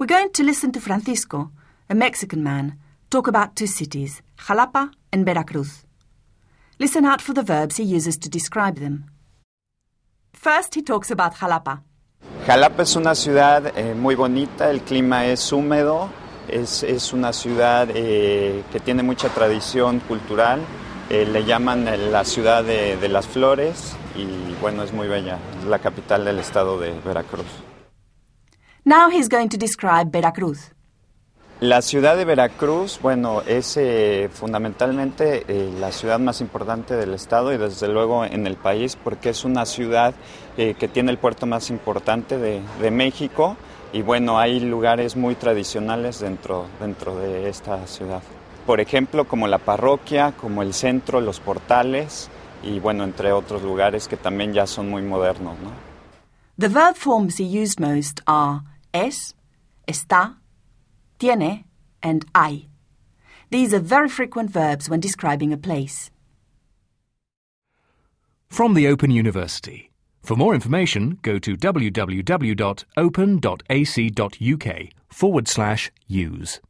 We're going to listen to Francisco, a Mexican man, talk about two cities, Jalapa and Veracruz. Listen out for the verbs he uses to describe them. First, he talks about Jalapa. Jalapa es una ciudad eh, muy bonita, el clima es húmedo, es, es una ciudad eh, que tiene mucha tradición cultural, eh, le llaman la ciudad de, de las flores y bueno, es muy bella, es la capital del estado de Veracruz. Now he's going to describe Veracruz. La ciudad de Veracruz, bueno, es eh, fundamentalmente eh, la ciudad más importante del estado y desde luego en el país porque es una ciudad eh, que tiene el puerto más importante de, de, México y bueno, hay lugares muy tradicionales dentro, dentro de esta ciudad. Por ejemplo, como la parroquia, como el centro, los portales y bueno, entre otros lugares que también ya son muy modernos. ¿no? The verb forms he used most are es, está, tiene, and hay. These are very frequent verbs when describing a place. From the Open University. For more information, go to www.open.ac.uk forward slash use.